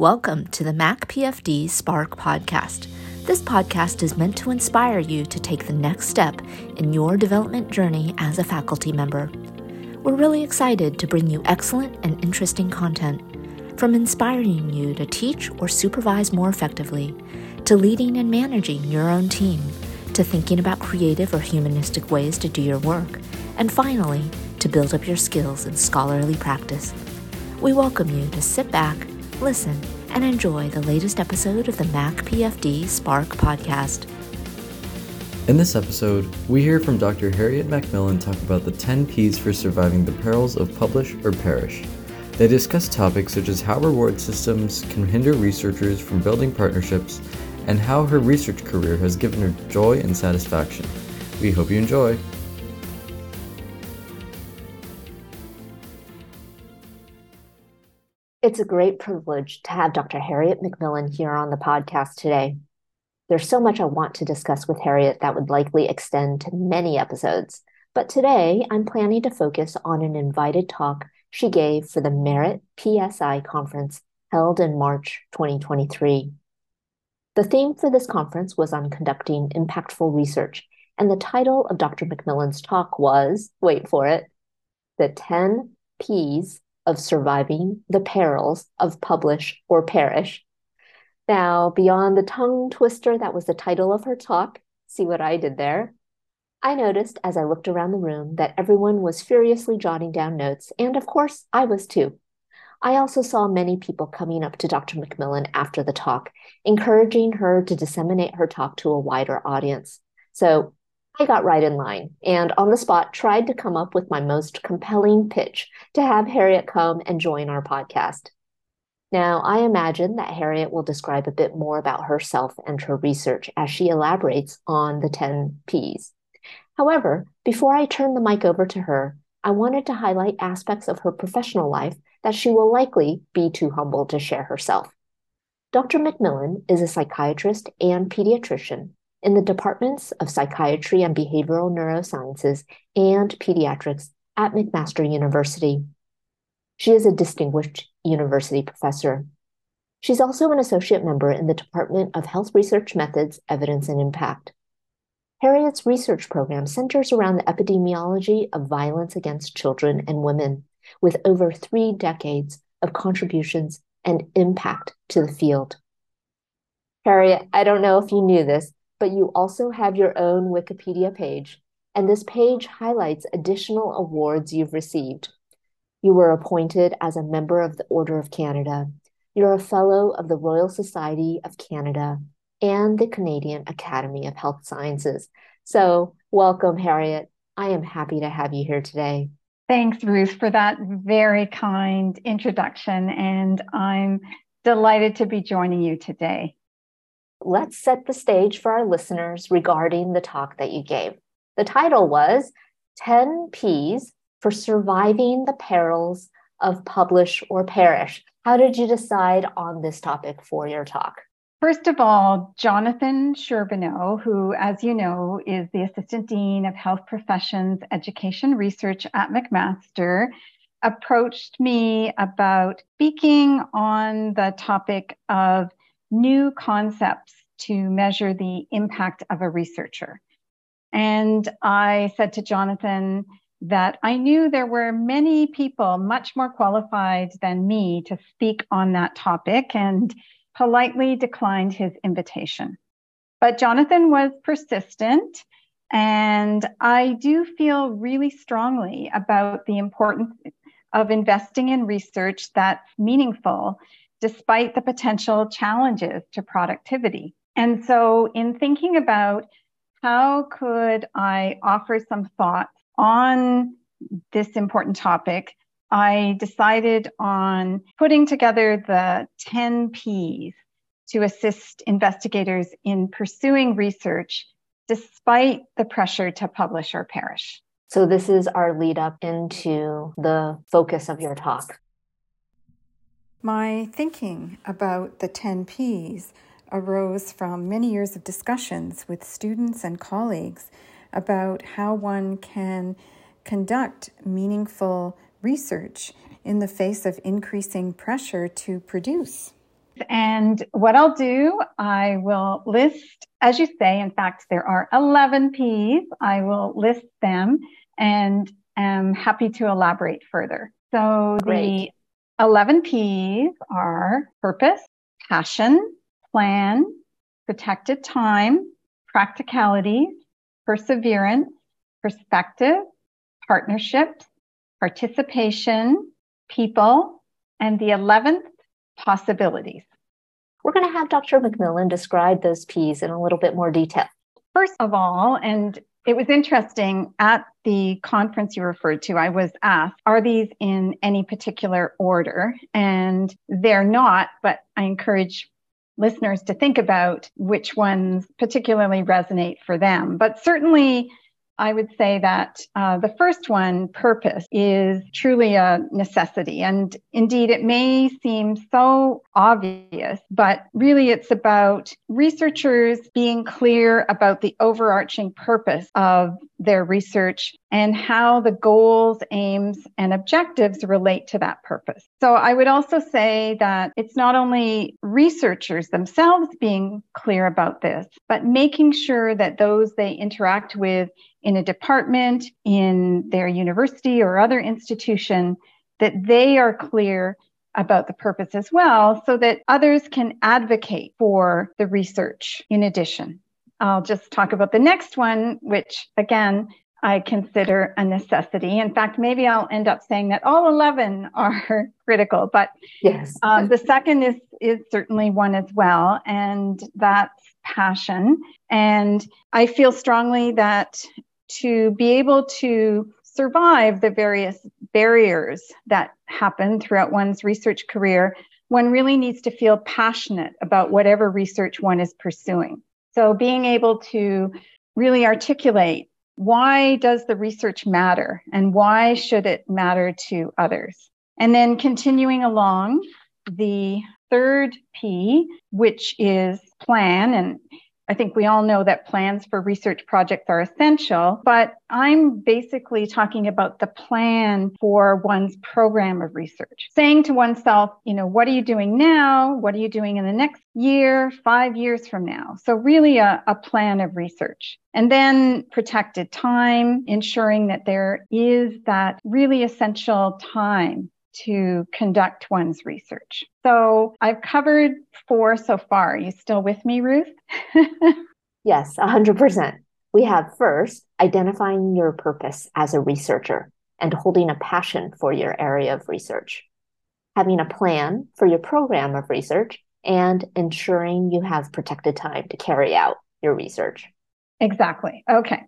Welcome to the Mac PFD Spark podcast. This podcast is meant to inspire you to take the next step in your development journey as a faculty member. We're really excited to bring you excellent and interesting content, from inspiring you to teach or supervise more effectively, to leading and managing your own team, to thinking about creative or humanistic ways to do your work, and finally, to build up your skills in scholarly practice. We welcome you to sit back listen, and enjoy the latest episode of the Mac PFD Spark podcast. In this episode, we hear from Dr. Harriet MacMillan talk about the 10 P's for surviving the perils of publish or perish. They discuss topics such as how reward systems can hinder researchers from building partnerships and how her research career has given her joy and satisfaction. We hope you enjoy. It's a great privilege to have Dr. Harriet MacMillan here on the podcast today. There's so much I want to discuss with Harriet that would likely extend to many episodes, but today I'm planning to focus on an invited talk she gave for the Merit PSI conference held in March 2023. The theme for this conference was on conducting impactful research, and the title of Dr. MacMillan's talk was wait for it the 10 P's of surviving the perils of publish or perish. Now, beyond the tongue twister that was the title of her talk, see what I did there? I noticed as I looked around the room that everyone was furiously jotting down notes, and of course, I was too. I also saw many people coming up to Dr. MacMillan after the talk, encouraging her to disseminate her talk to a wider audience. So I got right in line and on the spot tried to come up with my most compelling pitch to have Harriet come and join our podcast. Now, I imagine that Harriet will describe a bit more about herself and her research as she elaborates on the 10 Ps. However, before I turn the mic over to her, I wanted to highlight aspects of her professional life that she will likely be too humble to share herself. Dr. MacMillan is a psychiatrist and pediatrician in the departments of psychiatry and behavioral neurosciences and pediatrics at McMaster University. She is a distinguished university professor. She's also an associate member in the Department of Health Research Methods, Evidence, and Impact. Harriet's research program centers around the epidemiology of violence against children and women, with over three decades of contributions and impact to the field. Harriet, I don't know if you knew this, but you also have your own Wikipedia page, and this page highlights additional awards you've received. You were appointed as a member of the Order of Canada. You're a fellow of the Royal Society of Canada and the Canadian Academy of Health Sciences. So, welcome, Harriet. I am happy to have you here today. Thanks, Ruth, for that very kind introduction. And I'm delighted to be joining you today let's set the stage for our listeners regarding the talk that you gave. The title was 10 P's for Surviving the Perils of Publish or Perish. How did you decide on this topic for your talk? First of all, Jonathan Charbonneau, who, as you know, is the Assistant Dean of Health Professions Education Research at McMaster, approached me about speaking on the topic of new concepts to measure the impact of a researcher. And I said to Jonathan that I knew there were many people much more qualified than me to speak on that topic and politely declined his invitation. But Jonathan was persistent. And I do feel really strongly about the importance of investing in research that's meaningful despite the potential challenges to productivity. And so, in thinking about how could I offer some thoughts on this important topic, I decided on putting together the 10 P's to assist investigators in pursuing research despite the pressure to publish or perish. So, this is our lead up into the focus of your talk. My thinking about the 10 Ps arose from many years of discussions with students and colleagues about how one can conduct meaningful research in the face of increasing pressure to produce. And what I'll do, I will list, as you say, in fact, there are 11 P's. I will list them and am happy to elaborate further. So Great. The 11 P's are purpose, passion, plan, protected time, practicality, perseverance, perspective, partnerships, participation, people, and the 11th, possibilities. We're going to have Dr. MacMillan describe those P's in a little bit more detail. First of all, and it was interesting at the conference you referred to, I was asked, are these in any particular order? And they're not, but I encourage listeners to think about which ones particularly resonate for them. But certainly, I would say that uh, the first one, purpose, is truly a necessity. And indeed, it may seem so obvious, but really it's about researchers being clear about the overarching purpose of their research and how the goals, aims, and objectives relate to that purpose. So I would also say that it's not only researchers themselves being clear about this, but making sure that those they interact with in a department, in their university or other institution, that they are clear about the purpose as well so that others can advocate for the research in addition. I'll just talk about the next one, which again, I consider a necessity. In fact, maybe I'll end up saying that all 11 are critical, but yes. Um, the second is, is certainly one as well, and that's passion. And I feel strongly that to be able to survive the various barriers that happen throughout one's research career, one really needs to feel passionate about whatever research one is pursuing. So being able to really articulate why does the research matter and why should it matter to others? And then continuing along, the third P, which is plan, and I think we all know that plans for research projects are essential, but I'm basically talking about the plan for one's program of research. Saying to oneself, you know, what are you doing now? What are you doing in the next year, five years from now? So, really, a, a plan of research. And then protected time, ensuring that there is that really essential time to conduct one's research. So I've covered four so far. Are you still with me, Ruth? yes, 100%. We have first identifying your purpose as a researcher and holding a passion for your area of research, having a plan for your program of research, and ensuring you have protected time to carry out your research. Exactly. Okay.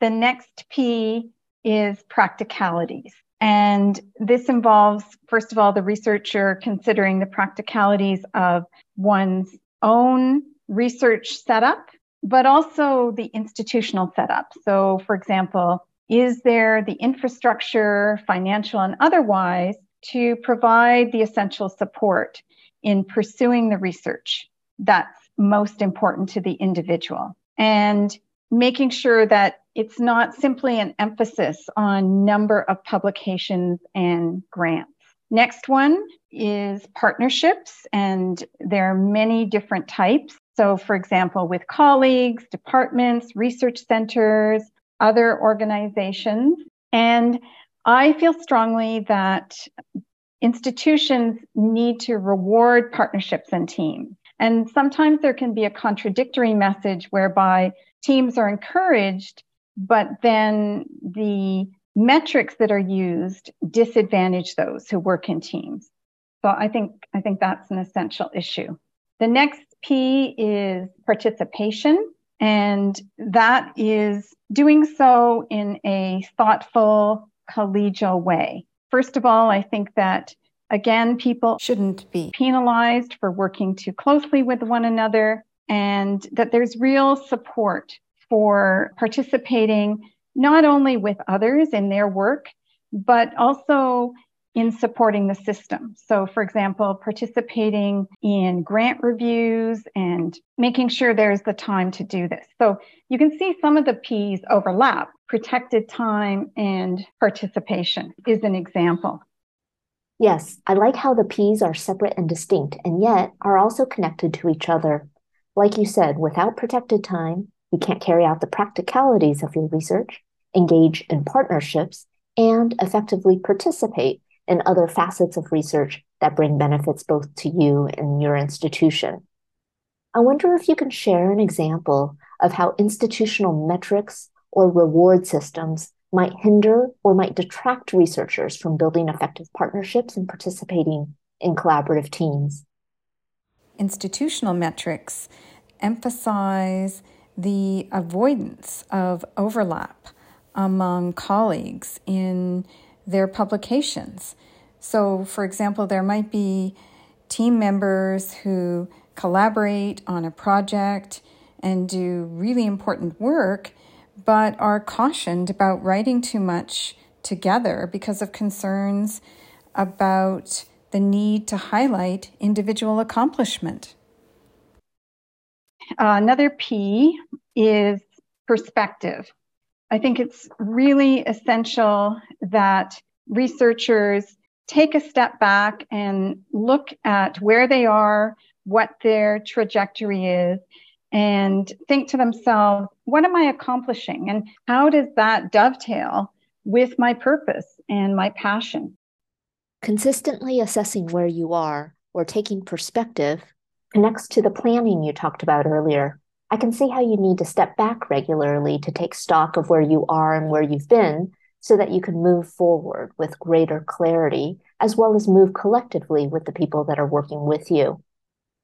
The next P is practicalities. And this involves, first of all, the researcher considering the practicalities of one's own research setup, but also the institutional setup. So, for example, is there the infrastructure, financial and otherwise, to provide the essential support in pursuing the research that's most important to the individual? And making sure that it's not simply an emphasis on number of publications and grants. Next one is partnerships, and there are many different types. So, for example, with colleagues, departments, research centers, other organizations. And I feel strongly that institutions need to reward partnerships and teams. And sometimes there can be a contradictory message whereby teams are encouraged but then the metrics that are used disadvantage those who work in teams. So I think I think that's an essential issue. The next P is participation, and that is doing so in a thoughtful, collegial way. First of all, I think that again, people shouldn't be penalized for working too closely with one another, and that there's real support for participating not only with others in their work, but also in supporting the system. So, for example, participating in grant reviews and making sure there's the time to do this. So, you can see some of the P's overlap. Protected time and participation is an example. Yes, I like how the P's are separate and distinct, and yet are also connected to each other. Like you said, without protected time, you can't carry out the practicalities of your research, engage in partnerships, and effectively participate in other facets of research that bring benefits both to you and your institution. I wonder if you can share an example of how institutional metrics or reward systems might hinder or might detract researchers from building effective partnerships and participating in collaborative teams. Institutional metrics emphasize the avoidance of overlap among colleagues in their publications. So, for example, there might be team members who collaborate on a project and do really important work but are cautioned about writing too much together because of concerns about the need to highlight individual accomplishment. Uh, another P is perspective. I think it's really essential that researchers take a step back and look at where they are, what their trajectory is, and think to themselves, what am I accomplishing? And how does that dovetail with my purpose and my passion? Consistently assessing where you are or taking perspective connects to the planning you talked about earlier. I can see how you need to step back regularly to take stock of where you are and where you've been so that you can move forward with greater clarity, as well as move collectively with the people that are working with you.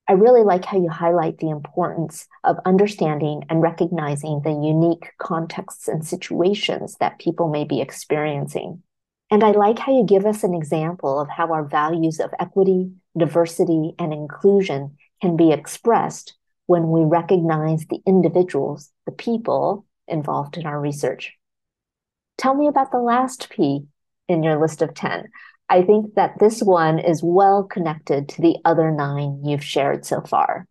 I really like how you highlight the importance of understanding and recognizing the unique contexts and situations that people may be experiencing. And I like how you give us an example of how our values of equity, diversity, and inclusion can be expressed when we recognize the individuals, the people involved in our research. Tell me about the last P in your list of 10. I think that this one is well connected to the other nine you've shared so far.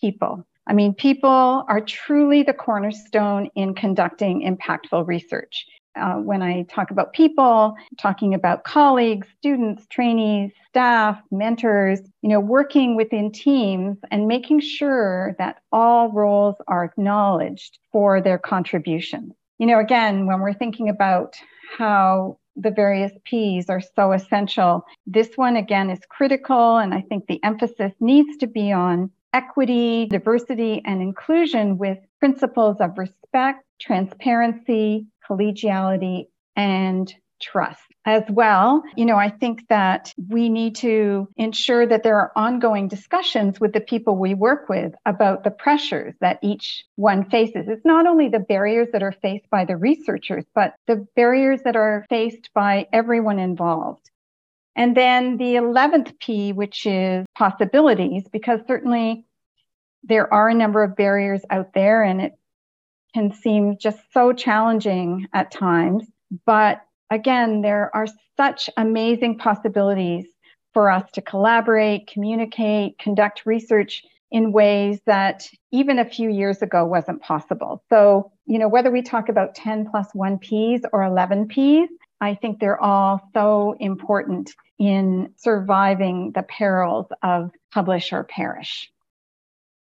People. I mean, people are truly the cornerstone in conducting impactful research. Uh, when I talk about people, talking about colleagues, students, trainees, staff, mentors, you know, working within teams and making sure that all roles are acknowledged for their contributions. You know, again, when we're thinking about how the various P's are so essential. This one, again, is critical, and I think the emphasis needs to be on equity, diversity, and inclusion with principles of respect, transparency, collegiality, and trust as well. You know, I think that we need to ensure that there are ongoing discussions with the people we work with about the pressures that each one faces. It's not only the barriers that are faced by the researchers, but the barriers that are faced by everyone involved. And then the 11th P, which is possibilities, because certainly there are a number of barriers out there and it can seem just so challenging at times. But again, there are such amazing possibilities for us to collaborate, communicate, conduct research in ways that even a few years ago wasn't possible. So, you know, whether we talk about 10 plus 1 Ps or 11 Ps, I think they're all so important in surviving the perils of publish or perish.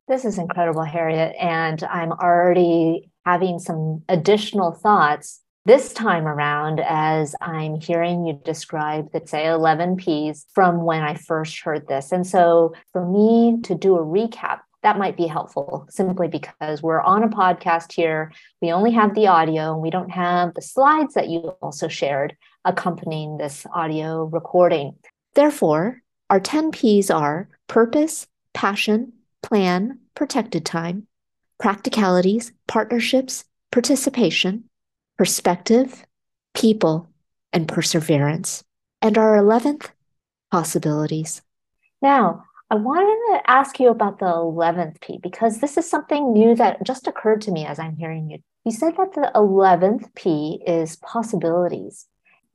This is incredible, Harriet. And I'm already having some additional thoughts this time around as I'm hearing you describe the say 11 Ps from when I first heard this. And so for me to do a recap, that might be helpful simply because we're on a podcast here. We only have the audio and we don't have the slides that you also shared accompanying this audio recording. Therefore, our 10 Ps are purpose, passion, plan, protected time, practicalities, partnerships, participation, perspective, people, and perseverance. And our 11th, possibilities. Now, I wanted to ask you about the 11th P because this is something new that just occurred to me as I'm hearing you. You said that the 11th P is possibilities.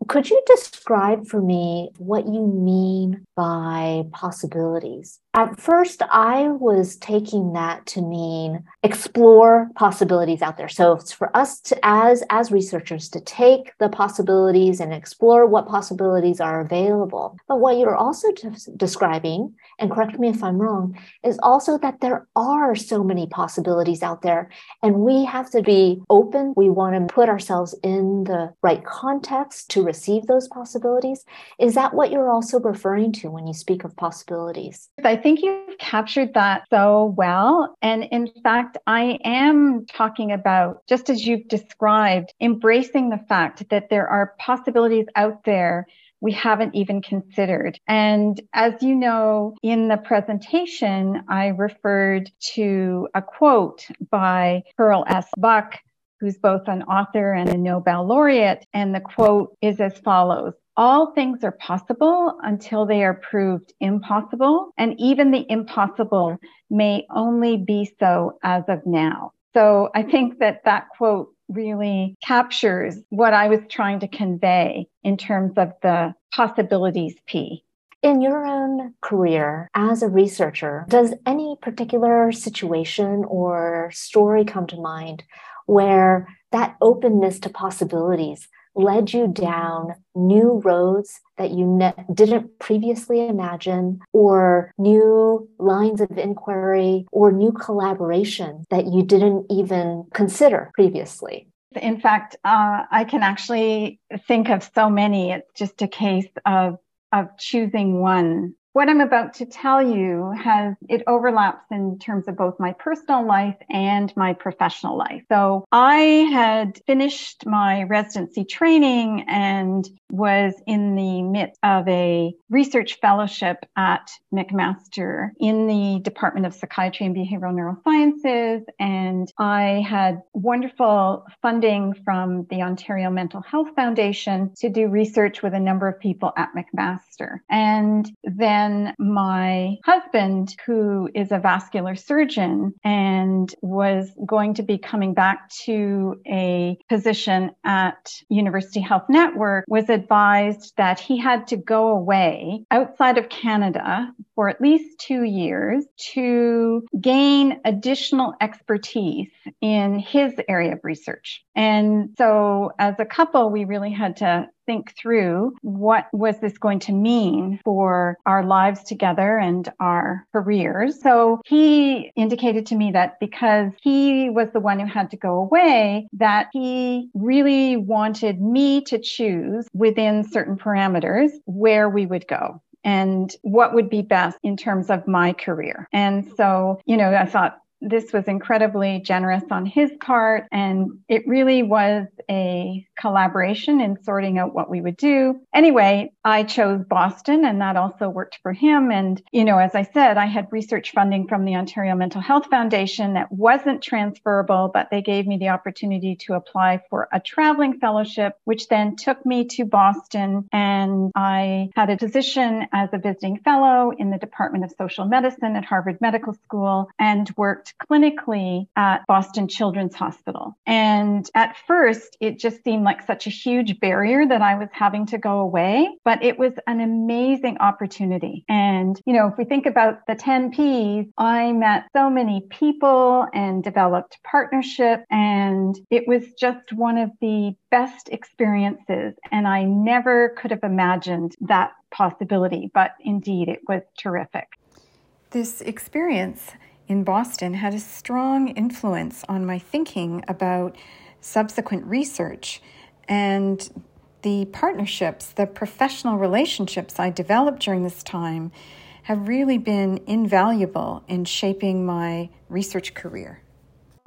Could you describe for me what you mean by possibilities? At first, I was taking that to mean explore possibilities out there. So it's for us to, as as researchers, to take the possibilities and explore what possibilities are available. But what you're also describing, and correct me if I'm wrong, is also that there are so many possibilities out there, and we have to be open. We want to put ourselves in the right context to receive those possibilities. Is that what you're also referring to when you speak of possibilities? I think you've captured that so well. And in fact, I am talking about, just as you've described, embracing the fact that there are possibilities out there we haven't even considered. And as you know, in the presentation, I referred to a quote by Pearl S. Buck, who's both an author and a Nobel laureate. And the quote is as follows all things are possible until they are proved impossible, and even the impossible may only be so as of now. So I think that that quote really captures what I was trying to convey in terms of the possibilities P. In your own career as a researcher, does any particular situation or story come to mind where that openness to possibilities led you down new roads that you ne- didn't previously imagine, or new lines of inquiry, or new collaboration that you didn't even consider previously? In fact, uh, I can actually think of so many. It's just a case of of choosing one what I'm about to tell you has it overlaps in terms of both my personal life and my professional life. So I had finished my residency training and was in the midst of a research fellowship at McMaster in the Department of Psychiatry and Behavioral Neurosciences. And I had wonderful funding from the Ontario Mental Health Foundation to do research with a number of people at McMaster. And then my husband, who is a vascular surgeon and was going to be coming back to a position at University Health Network, was advised that he had to go away outside of Canada for at least two years to gain additional expertise in his area of research. And so, as a couple, we really had to think through what was this going to mean for our lives together and our careers. So he indicated to me that because he was the one who had to go away, that he really wanted me to choose within certain parameters where we would go and what would be best in terms of my career. And so, you know, I thought this was incredibly generous on his part. And it really was a collaboration in sorting out what we would do. Anyway, I chose Boston and that also worked for him. And, you know, as I said, I had research funding from the Ontario Mental Health Foundation that wasn't transferable, but they gave me the opportunity to apply for a traveling fellowship, which then took me to Boston. And I had a position as a visiting fellow in the Department of Social Medicine at Harvard Medical School and worked clinically at Boston Children's Hospital. And at first, it just seemed like such a huge barrier that I was having to go away, but it was an amazing opportunity. And, you know, if we think about the 10 Ps, I met so many people and developed partnership, and it was just one of the best experiences. And I never could have imagined that possibility, but indeed, it was terrific. This experience in Boston had a strong influence on my thinking about subsequent research and the partnerships, the professional relationships I developed during this time have really been invaluable in shaping my research career.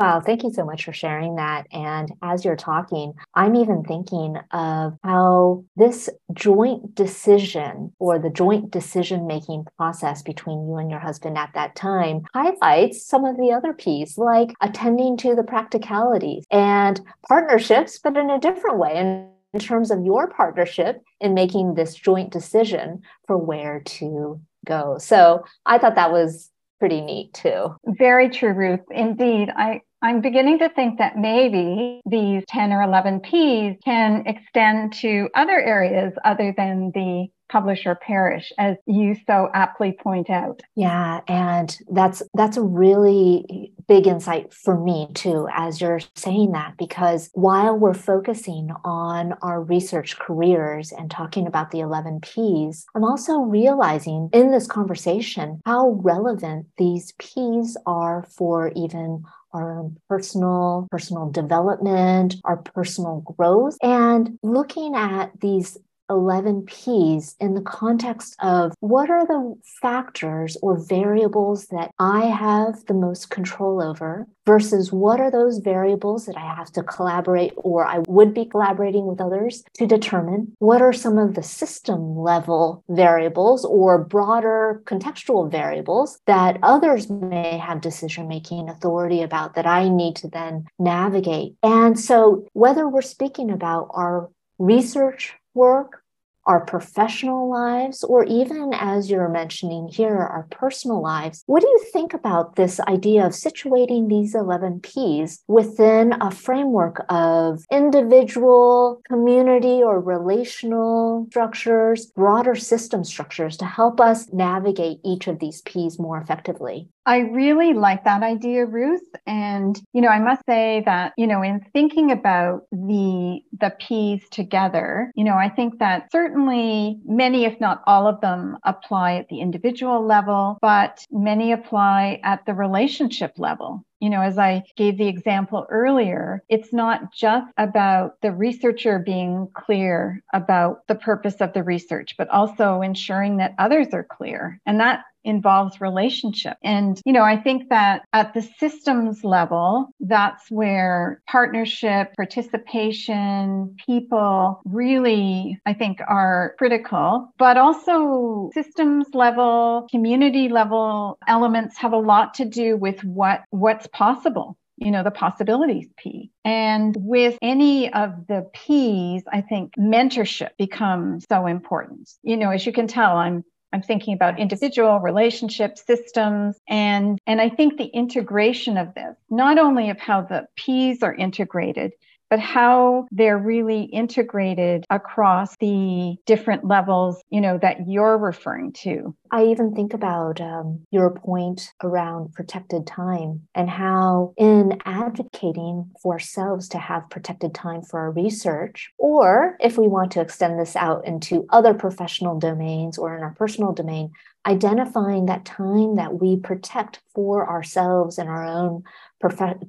Wow, thank you so much for sharing that. And as you're talking, I'm even thinking of how this joint decision or the joint decision making process between you and your husband at that time highlights some of the other P's, like attending to the practicalities and partnerships, but in a different way. And in terms of your partnership in making this joint decision for where to go. So I thought that was pretty neat too. Very true, Ruth. Indeed. I I'm beginning to think that maybe these 10 or 11 Ps can extend to other areas other than the publish or perish, as you so aptly point out. Yeah, and that's that's a really big insight for me too, as you're saying that, because while we're focusing on our research careers and talking about the 11 P's, I'm also realizing in this conversation how relevant these P's are for even our own personal personal development our personal growth and looking at these 11 P's in the context of what are the factors or variables that I have the most control over versus what are those variables that I have to collaborate or I would be collaborating with others to determine what are some of the system level variables or broader contextual variables that others may have decision making authority about that I need to then navigate. And so whether we're speaking about our research work our professional lives, or even as you're mentioning here, our personal lives. What do you think about this idea of situating these 11 Ps within a framework of individual, community, or relational structures, broader system structures to help us navigate each of these Ps more effectively? I really like that idea, Ruth. And, you know, I must say that, you know, in thinking about the, the P's together, you know, I think that certainly many, if not all of them apply at the individual level, but many apply at the relationship level you know, as I gave the example earlier, it's not just about the researcher being clear about the purpose of the research, but also ensuring that others are clear. And that involves relationship. And, you know, I think that at the systems level, that's where partnership, participation, people really, I think, are critical. But also systems level, community level elements have a lot to do with what what's possible you know, the possibilities P. And with any of the P's, I think mentorship becomes so important. You know, as you can tell, I'm I'm thinking about individual relationship systems and and I think the integration of this, not only of how the P's are integrated, but how they're really integrated across the different levels, you know, that you're referring to. I even think about um, your point around protected time and how, in advocating for ourselves to have protected time for our research, or if we want to extend this out into other professional domains or in our personal domain, identifying that time that we protect for ourselves and our own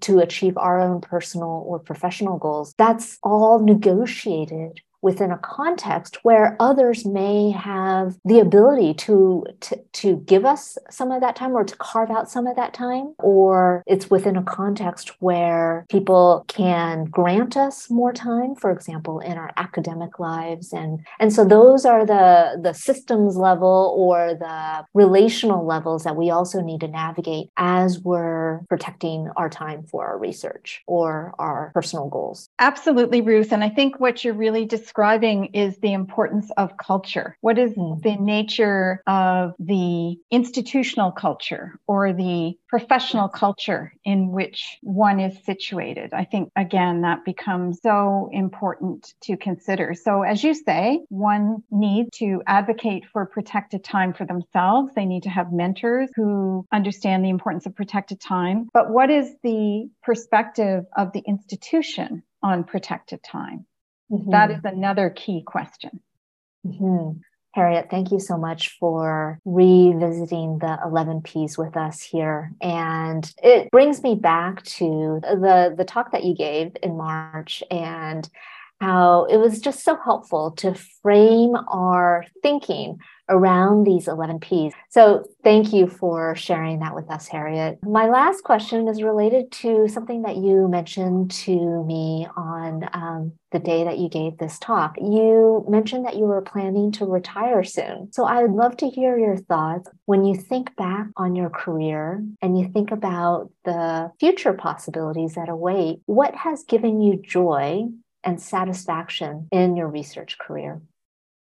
to achieve our own personal or professional goals, that's all negotiated within a context where others may have the ability to, to, to give us some of that time or to carve out some of that time or it's within a context where people can grant us more time for example in our academic lives. And and so those are the the systems level or the relational levels that we also need to navigate as we're protecting our time for our research or our personal goals. Absolutely ruth. And i think what you're really describing describing is the importance of culture. What is mm. the nature of the institutional culture or the professional culture in which one is situated? I think, again, that becomes so important to consider. So, as you say, one needs to advocate for protected time for themselves. They need to have mentors who understand the importance of protected time. But what is the perspective of the institution on protected time? Mm-hmm. That is another key question. Mm-hmm. Harriet, thank you so much for revisiting the 11 Ps with us here. And it brings me back to the, the talk that you gave in March and how it was just so helpful to frame our thinking around these 11 Ps. So thank you for sharing that with us, Harriet. My last question is related to something that you mentioned to me on um, the day that you gave this talk. You mentioned that you were planning to retire soon. So I would love to hear your thoughts when you think back on your career and you think about the future possibilities that await. What has given you joy and satisfaction in your research career?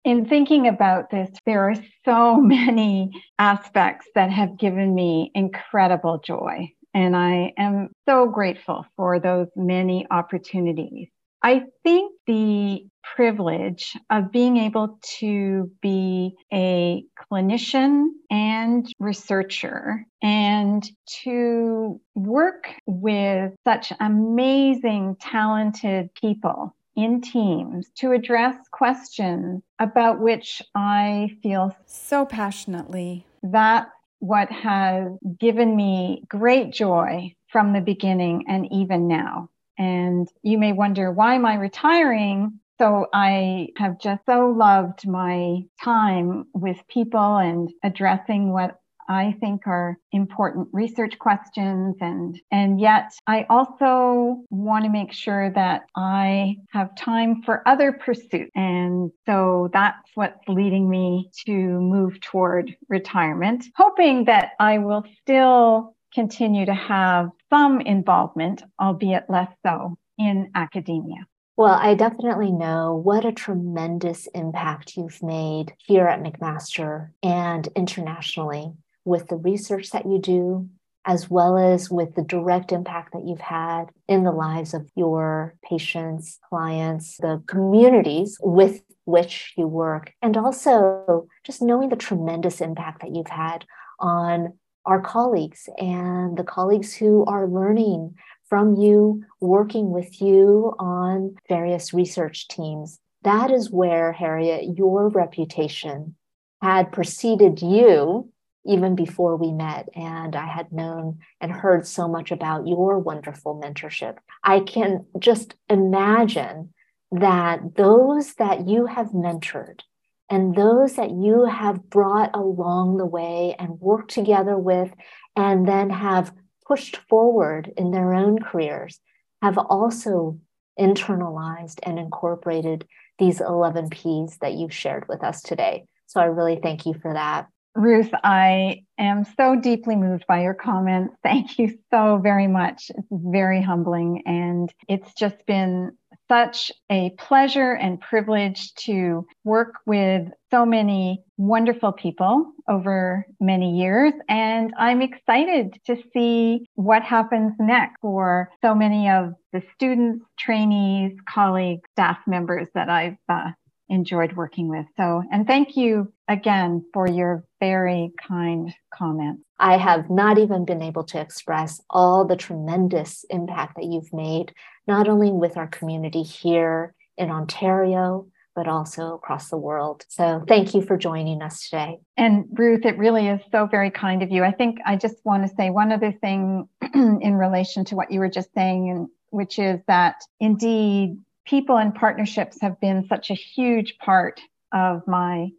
In thinking about this, there are so many aspects that have given me incredible joy. And I am so grateful for those many opportunities. I think the privilege of being able to be a clinician and researcher and to work with such amazing, talented people in teams to address questions about which I feel so passionately. That's what has given me great joy from the beginning and even now. And you may wonder, why am I retiring? So I have just so loved my time with people and addressing what I think are important research questions and and yet I also want to make sure that I have time for other pursuits and so that's what's leading me to move toward retirement hoping that I will still continue to have some involvement albeit less so in academia. Well, I definitely know what a tremendous impact you've made here at McMaster and internationally with the research that you do, as well as with the direct impact that you've had in the lives of your patients, clients, the communities with which you work, and also just knowing the tremendous impact that you've had on our colleagues and the colleagues who are learning from you, working with you on various research teams. That is where, Harriet, your reputation had preceded you even before we met. And I had known and heard so much about your wonderful mentorship. I can just imagine that those that you have mentored and those that you have brought along the way and worked together with, and then have pushed forward in their own careers have also internalized and incorporated these 11 P's that you've shared with us today. So I really thank you for that. Ruth, I am so deeply moved by your comments. Thank you so very much. It's very humbling. And it's just been such a pleasure and privilege to work with so many wonderful people over many years. And I'm excited to see what happens next for so many of the students, trainees, colleagues, staff members that I've uh, enjoyed working with. So, and thank you again for your very kind comments. I have not even been able to express all the tremendous impact that you've made, not only with our community here in Ontario, but also across the world. So thank you for joining us today. And Ruth, it really is so very kind of you. I think I just want to say one other thing in relation to what you were just saying, and which is that indeed people and partnerships have been such a huge part of my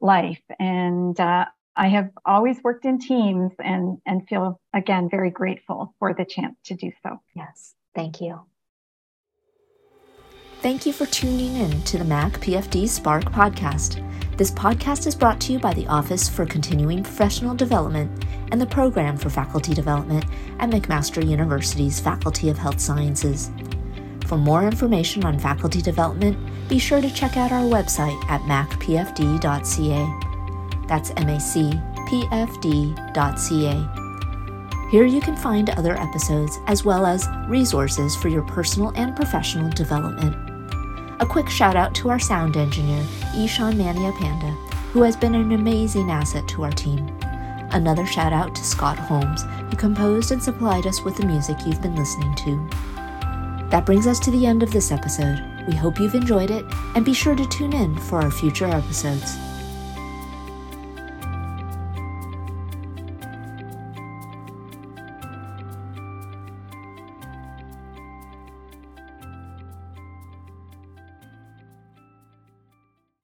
life. And uh, I have always worked in teams and, and feel, again, very grateful for the chance to do so. Yes, thank you. Thank you for tuning in to the Mac PFD Spark podcast. This podcast is brought to you by the Office for Continuing Professional Development and the Program for Faculty Development at McMaster University's Faculty of Health Sciences. For more information on faculty development, be sure to check out our website at macpfd.ca. That's macpfd.ca. Here you can find other episodes as well as resources for your personal and professional development. A quick shout out to our sound engineer, Ishan Mania Panda, who has been an amazing asset to our team. Another shout out to Scott Holmes, who composed and supplied us with the music you've been listening to. That brings us to the end of this episode. We hope you've enjoyed it, and be sure to tune in for our future episodes.